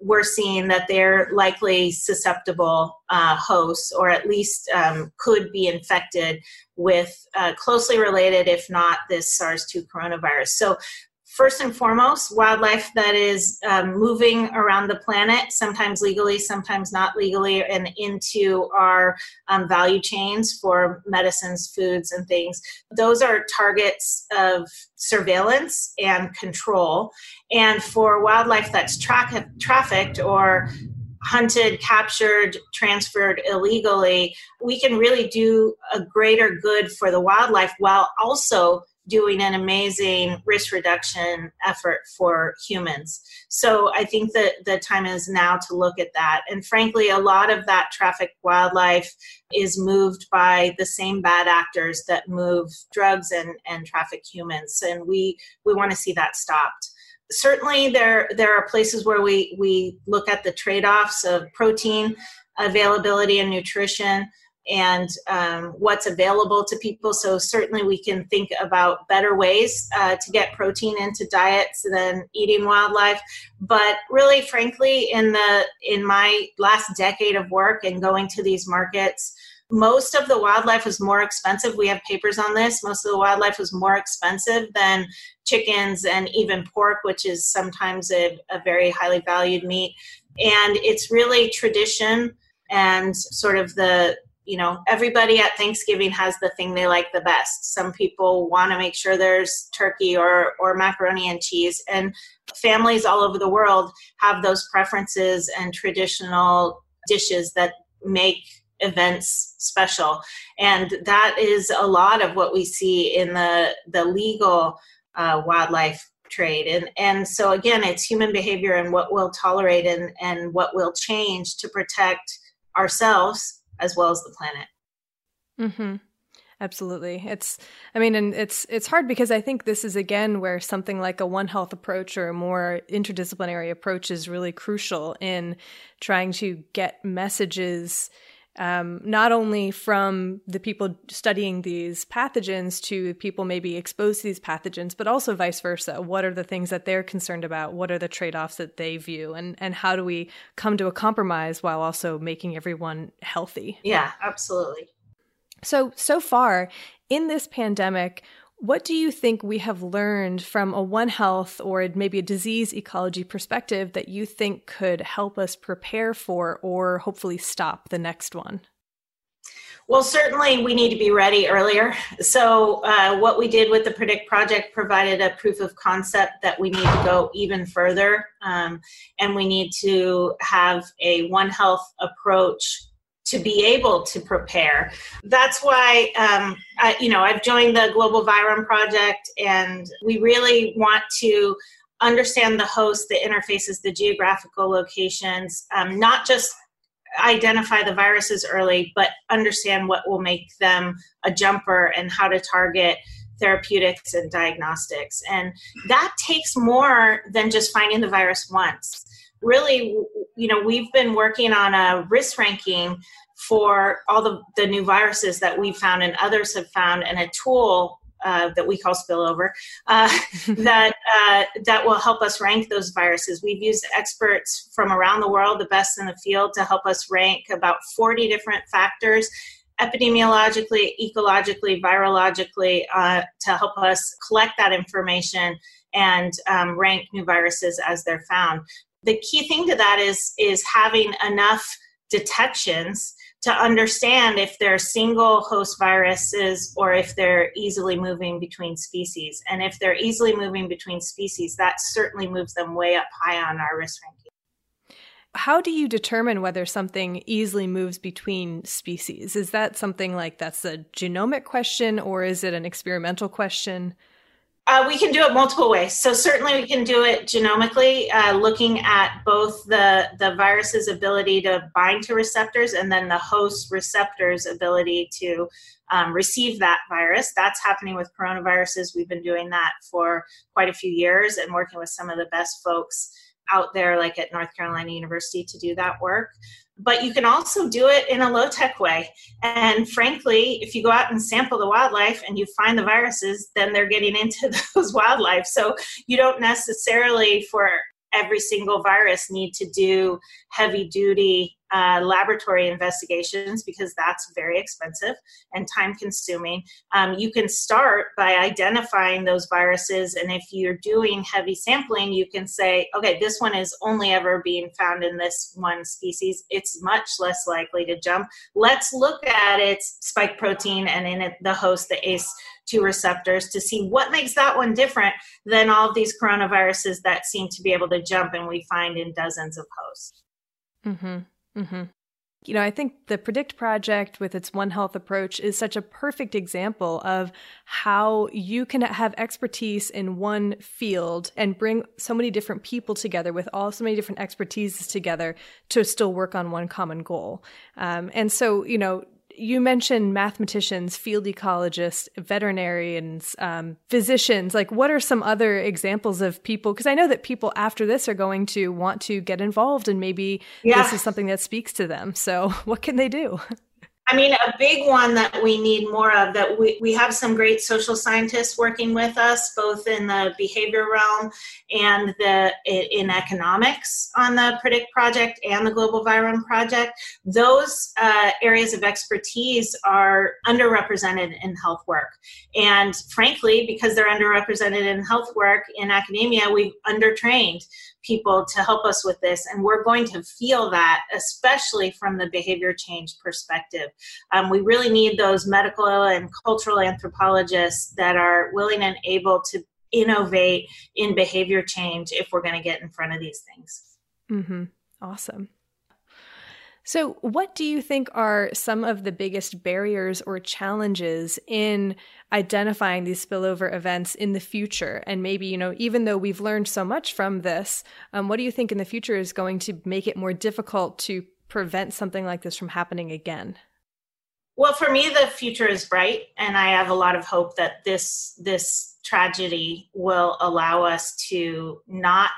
we're seeing that they're likely susceptible uh, hosts or at least um, could be infected with uh, closely related, if not this SARS 2 coronavirus. So first and foremost, wildlife that is um, moving around the planet, sometimes legally, sometimes not legally, and into our um, value chains for medicines, foods, and things. Those are targets of surveillance and control. And for wildlife that's tra- trafficked or hunted, captured, transferred illegally, we can really do a greater good for the wildlife while also doing an amazing risk reduction effort for humans. So I think that the time is now to look at that. And frankly, a lot of that traffic wildlife is moved by the same bad actors that move drugs and, and traffic humans. And we, we want to see that stopped certainly there there are places where we we look at the trade-offs of protein availability and nutrition and um, what's available to people. So certainly we can think about better ways uh, to get protein into diets than eating wildlife. But really, frankly, in the in my last decade of work and going to these markets. Most of the wildlife was more expensive. We have papers on this. Most of the wildlife was more expensive than chickens and even pork, which is sometimes a, a very highly valued meat. And it's really tradition and sort of the you know everybody at thanksgiving has the thing they like the best. Some people want to make sure there's turkey or or macaroni and cheese and families all over the world have those preferences and traditional dishes that make events special. And that is a lot of what we see in the the legal uh, wildlife trade. And and so again it's human behavior and what we'll tolerate and and what will change to protect ourselves as well as the planet. Mm-hmm. Absolutely. It's I mean and it's it's hard because I think this is again where something like a one health approach or a more interdisciplinary approach is really crucial in trying to get messages um, not only from the people studying these pathogens to people maybe exposed to these pathogens, but also vice versa. What are the things that they're concerned about? What are the trade offs that they view? And, and how do we come to a compromise while also making everyone healthy? Yeah, absolutely. So, so far in this pandemic, what do you think we have learned from a One Health or maybe a disease ecology perspective that you think could help us prepare for or hopefully stop the next one? Well, certainly we need to be ready earlier. So, uh, what we did with the Predict project provided a proof of concept that we need to go even further, um, and we need to have a One Health approach to be able to prepare. That's why, um, I, you know, I've joined the Global Virome Project, and we really want to understand the host, the interfaces, the geographical locations, um, not just identify the viruses early, but understand what will make them a jumper and how to target therapeutics and diagnostics. And that takes more than just finding the virus once really, you know, we've been working on a risk ranking for all the, the new viruses that we've found and others have found, and a tool uh, that we call spillover uh, that uh, that will help us rank those viruses. We've used experts from around the world, the best in the field, to help us rank about 40 different factors. Epidemiologically, ecologically, virologically, uh, to help us collect that information and um, rank new viruses as they're found the key thing to that is is having enough detections to understand if they're single host viruses or if they're easily moving between species. And if they're easily moving between species, that certainly moves them way up high on our risk ranking. How do you determine whether something easily moves between species? Is that something like that's a genomic question or is it an experimental question? Uh, we can do it multiple ways. So certainly we can do it genomically, uh, looking at both the the virus's ability to bind to receptors and then the host receptors' ability to um, receive that virus. That's happening with coronaviruses. We've been doing that for quite a few years and working with some of the best folks out there, like at North Carolina University, to do that work but you can also do it in a low tech way. And frankly, if you go out and sample the wildlife and you find the viruses, then they're getting into those wildlife. So you don't necessarily, for every single virus need to do heavy duty uh, laboratory investigations because that's very expensive and time consuming. Um, you can start by identifying those viruses, and if you're doing heavy sampling, you can say, okay, this one is only ever being found in this one species. It's much less likely to jump. Let's look at its spike protein and in it, the host, the ACE2 receptors, to see what makes that one different than all of these coronaviruses that seem to be able to jump and we find in dozens of hosts. Mm-hmm. Mm-hmm. You know, I think the Predict Project with its One Health approach is such a perfect example of how you can have expertise in one field and bring so many different people together with all so many different expertises together to still work on one common goal. Um, and so, you know, you mentioned mathematicians, field ecologists, veterinarians, um, physicians. Like, what are some other examples of people? Because I know that people after this are going to want to get involved, and maybe yeah. this is something that speaks to them. So, what can they do? I mean, a big one that we need more of that we, we have some great social scientists working with us, both in the behavior realm and the in economics on the Predict project and the Global Virome project. Those uh, areas of expertise are underrepresented in health work. And frankly, because they're underrepresented in health work in academia, we've undertrained people to help us with this. And we're going to feel that, especially from the behavior change perspective. Um, we really need those medical and cultural anthropologists that are willing and able to innovate in behavior change if we're going to get in front of these things. Mm-hmm. Awesome. So, what do you think are some of the biggest barriers or challenges in identifying these spillover events in the future? And maybe, you know, even though we've learned so much from this, um, what do you think in the future is going to make it more difficult to prevent something like this from happening again? Well, for me, the future is bright, and I have a lot of hope that this this tragedy will allow us to not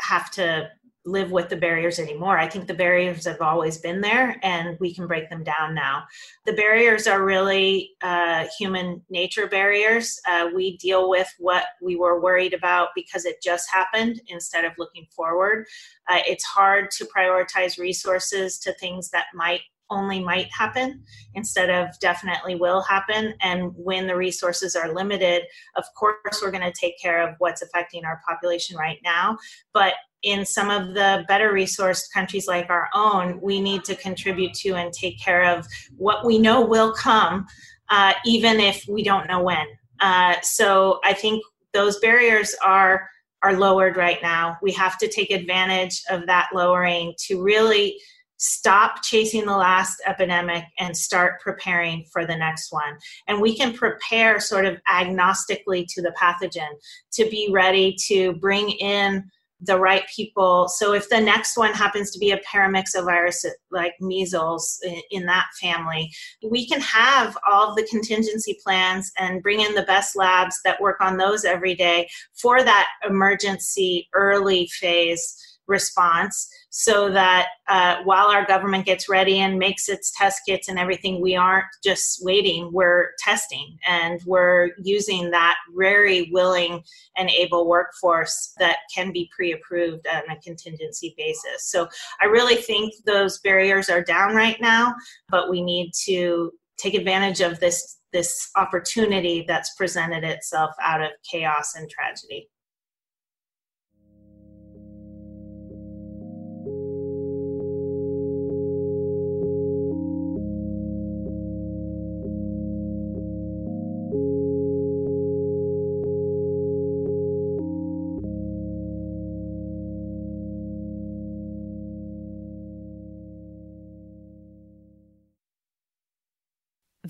have to live with the barriers anymore. I think the barriers have always been there and we can break them down now. The barriers are really uh, human nature barriers. Uh, we deal with what we were worried about because it just happened instead of looking forward. Uh, it's hard to prioritize resources to things that might only might happen instead of definitely will happen. And when the resources are limited, of course, we're going to take care of what's affecting our population right now. But in some of the better resourced countries like our own, we need to contribute to and take care of what we know will come, uh, even if we don't know when. Uh, so I think those barriers are are lowered right now. We have to take advantage of that lowering to really stop chasing the last epidemic and start preparing for the next one. And we can prepare sort of agnostically to the pathogen to be ready to bring in the right people. So if the next one happens to be a paramyxovirus like measles in, that family, we can have all the contingency plans and bring in the best labs that work on those every day for that emergency early phase response so that uh, while our government gets ready and makes its test kits and everything, we aren't just waiting, we're testing and we're using that very willing and able workforce that can be pre approved on a contingency basis. So I really think those barriers are down right now, but we need to take advantage of this this opportunity that's presented itself out of chaos and tragedy.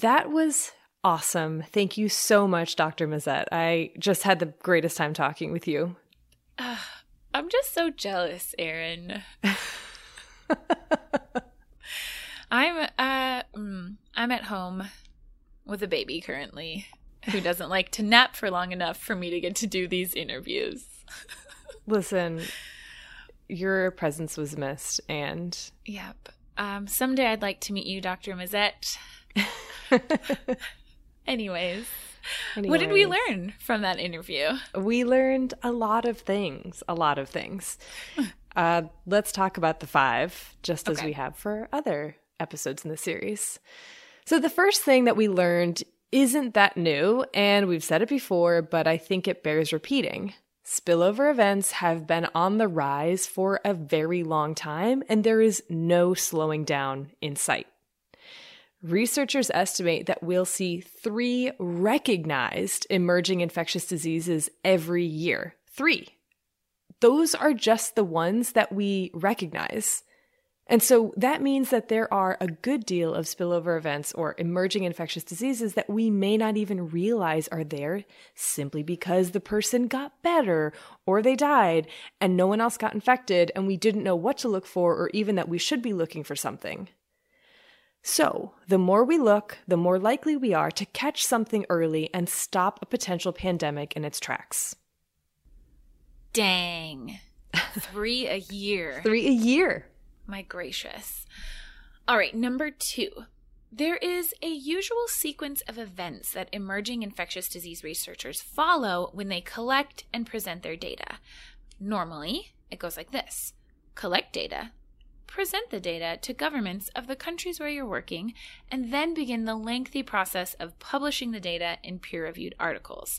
That was awesome. Thank you so much, Dr. Mazet. I just had the greatest time talking with you. Uh, I'm just so jealous, Erin. I'm uh mm, I'm at home with a baby currently who doesn't like to nap for long enough for me to get to do these interviews. Listen, your presence was missed and Yep. Um someday I'd like to meet you, Dr. Mazet. Anyways. What did we learn from that interview? We learned a lot of things. A lot of things. uh, let's talk about the five, just as we have for other episodes in the series. So, the first thing that we learned isn't that new, and we've said it before, but I think it bears repeating. Spillover events have been on the rise for a very long time, and there is no slowing down in sight. Researchers estimate that we'll see three recognized emerging infectious diseases every year. Three. Those are just the ones that we recognize. And so that means that there are a good deal of spillover events or emerging infectious diseases that we may not even realize are there simply because the person got better or they died and no one else got infected and we didn't know what to look for or even that we should be looking for something. So, the more we look, the more likely we are to catch something early and stop a potential pandemic in its tracks. Dang. Three a year. Three a year. My gracious. All right, number two. There is a usual sequence of events that emerging infectious disease researchers follow when they collect and present their data. Normally, it goes like this collect data, present the data to governments of the countries where you're working, and then begin the lengthy process of publishing the data in peer reviewed articles.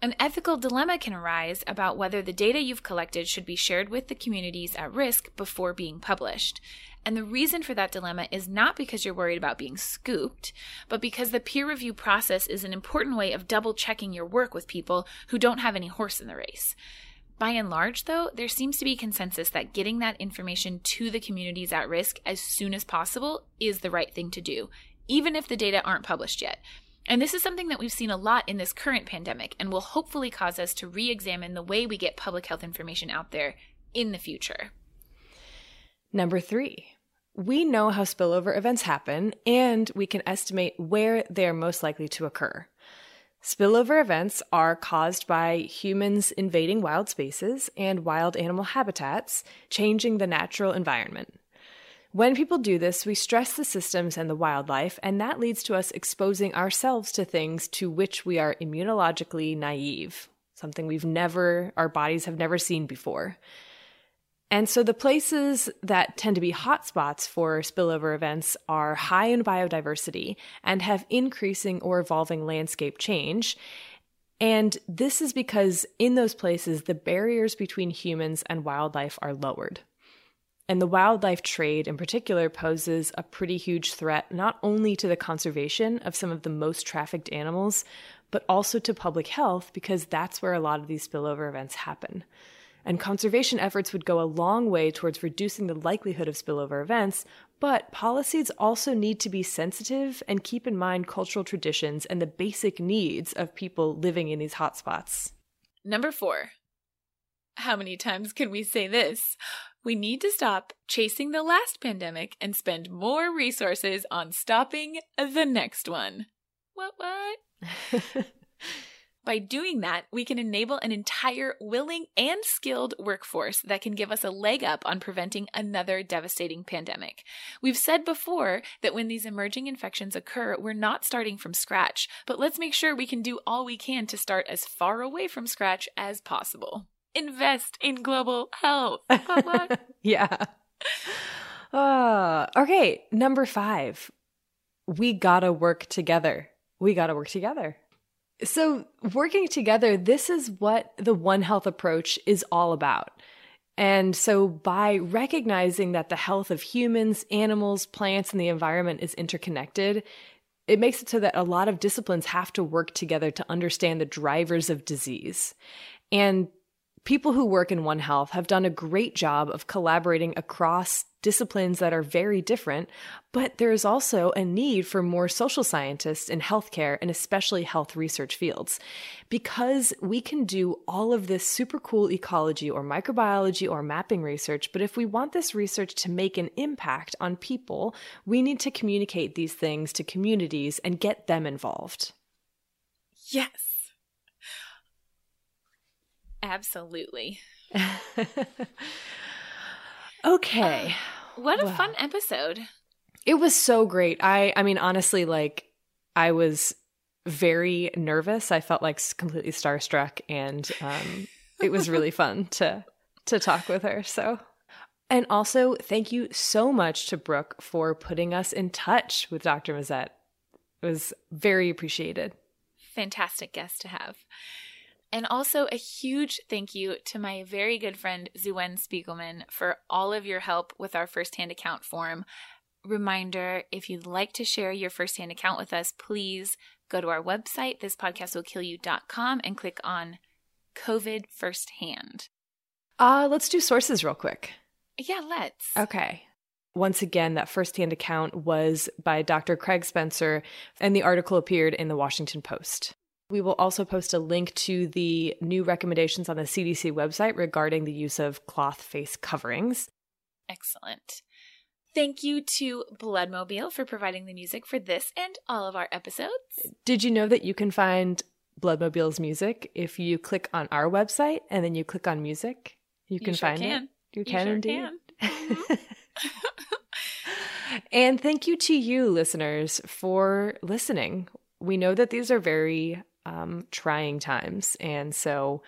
An ethical dilemma can arise about whether the data you've collected should be shared with the communities at risk before being published. And the reason for that dilemma is not because you're worried about being scooped, but because the peer review process is an important way of double checking your work with people who don't have any horse in the race. By and large, though, there seems to be consensus that getting that information to the communities at risk as soon as possible is the right thing to do, even if the data aren't published yet. And this is something that we've seen a lot in this current pandemic and will hopefully cause us to re examine the way we get public health information out there in the future. Number three, we know how spillover events happen and we can estimate where they are most likely to occur. Spillover events are caused by humans invading wild spaces and wild animal habitats, changing the natural environment. When people do this, we stress the systems and the wildlife, and that leads to us exposing ourselves to things to which we are immunologically naive, something we've never, our bodies have never seen before. And so the places that tend to be hotspots for spillover events are high in biodiversity and have increasing or evolving landscape change. And this is because in those places, the barriers between humans and wildlife are lowered. And the wildlife trade in particular poses a pretty huge threat not only to the conservation of some of the most trafficked animals, but also to public health because that's where a lot of these spillover events happen. And conservation efforts would go a long way towards reducing the likelihood of spillover events, but policies also need to be sensitive and keep in mind cultural traditions and the basic needs of people living in these hotspots. Number four. How many times can we say this? We need to stop chasing the last pandemic and spend more resources on stopping the next one. What, what? By doing that, we can enable an entire willing and skilled workforce that can give us a leg up on preventing another devastating pandemic. We've said before that when these emerging infections occur, we're not starting from scratch, but let's make sure we can do all we can to start as far away from scratch as possible. Invest in global health. Yeah. Uh, okay, number five. We gotta work together. We gotta work together. So, working together, this is what the One Health approach is all about. And so, by recognizing that the health of humans, animals, plants, and the environment is interconnected, it makes it so that a lot of disciplines have to work together to understand the drivers of disease. And people who work in One Health have done a great job of collaborating across disciplines that are very different, but there is also a need for more social scientists in healthcare and especially health research fields. Because we can do all of this super cool ecology or microbiology or mapping research, but if we want this research to make an impact on people, we need to communicate these things to communities and get them involved. Yes. Absolutely. okay. What a Wow. fun episode. It was so great. I I mean honestly like I was very nervous. I felt like completely starstruck, and um, it was really fun to to talk with her. So, and also thank you so much to Brooke for putting us in touch with Dr. Mazet. It was very appreciated. Fantastic guest to have. And also a huge thank you to my very good friend Zuen Spiegelman for all of your help with our firsthand account form. Reminder if you'd like to share your firsthand account with us, please go to our website, thispodcastwillkillyou.com, and click on COVID firsthand. Uh, let's do sources real quick. Yeah, let's. Okay. Once again, that firsthand account was by Dr. Craig Spencer, and the article appeared in the Washington Post. We will also post a link to the new recommendations on the CDC website regarding the use of cloth face coverings. Excellent. Thank you to Bloodmobile for providing the music for this and all of our episodes. Did you know that you can find Bloodmobile's music if you click on our website and then you click on music? You can you sure find can. it. You, You can sure indeed. can. Mm-hmm. and thank you to you, listeners, for listening. We know that these are very um, trying times. And so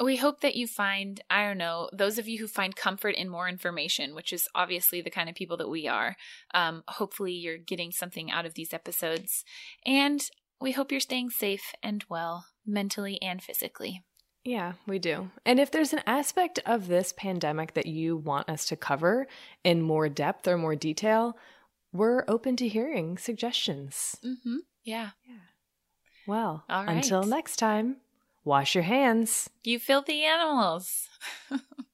We hope that you find, I don't know, those of you who find comfort in more information, which is obviously the kind of people that we are. Um, hopefully, you're getting something out of these episodes. And we hope you're staying safe and well, mentally and physically. Yeah, we do. And if there's an aspect of this pandemic that you want us to cover in more depth or more detail, we're open to hearing suggestions. Mm-hmm. Yeah. Well, right. until next time, wash your hands. You filthy animals.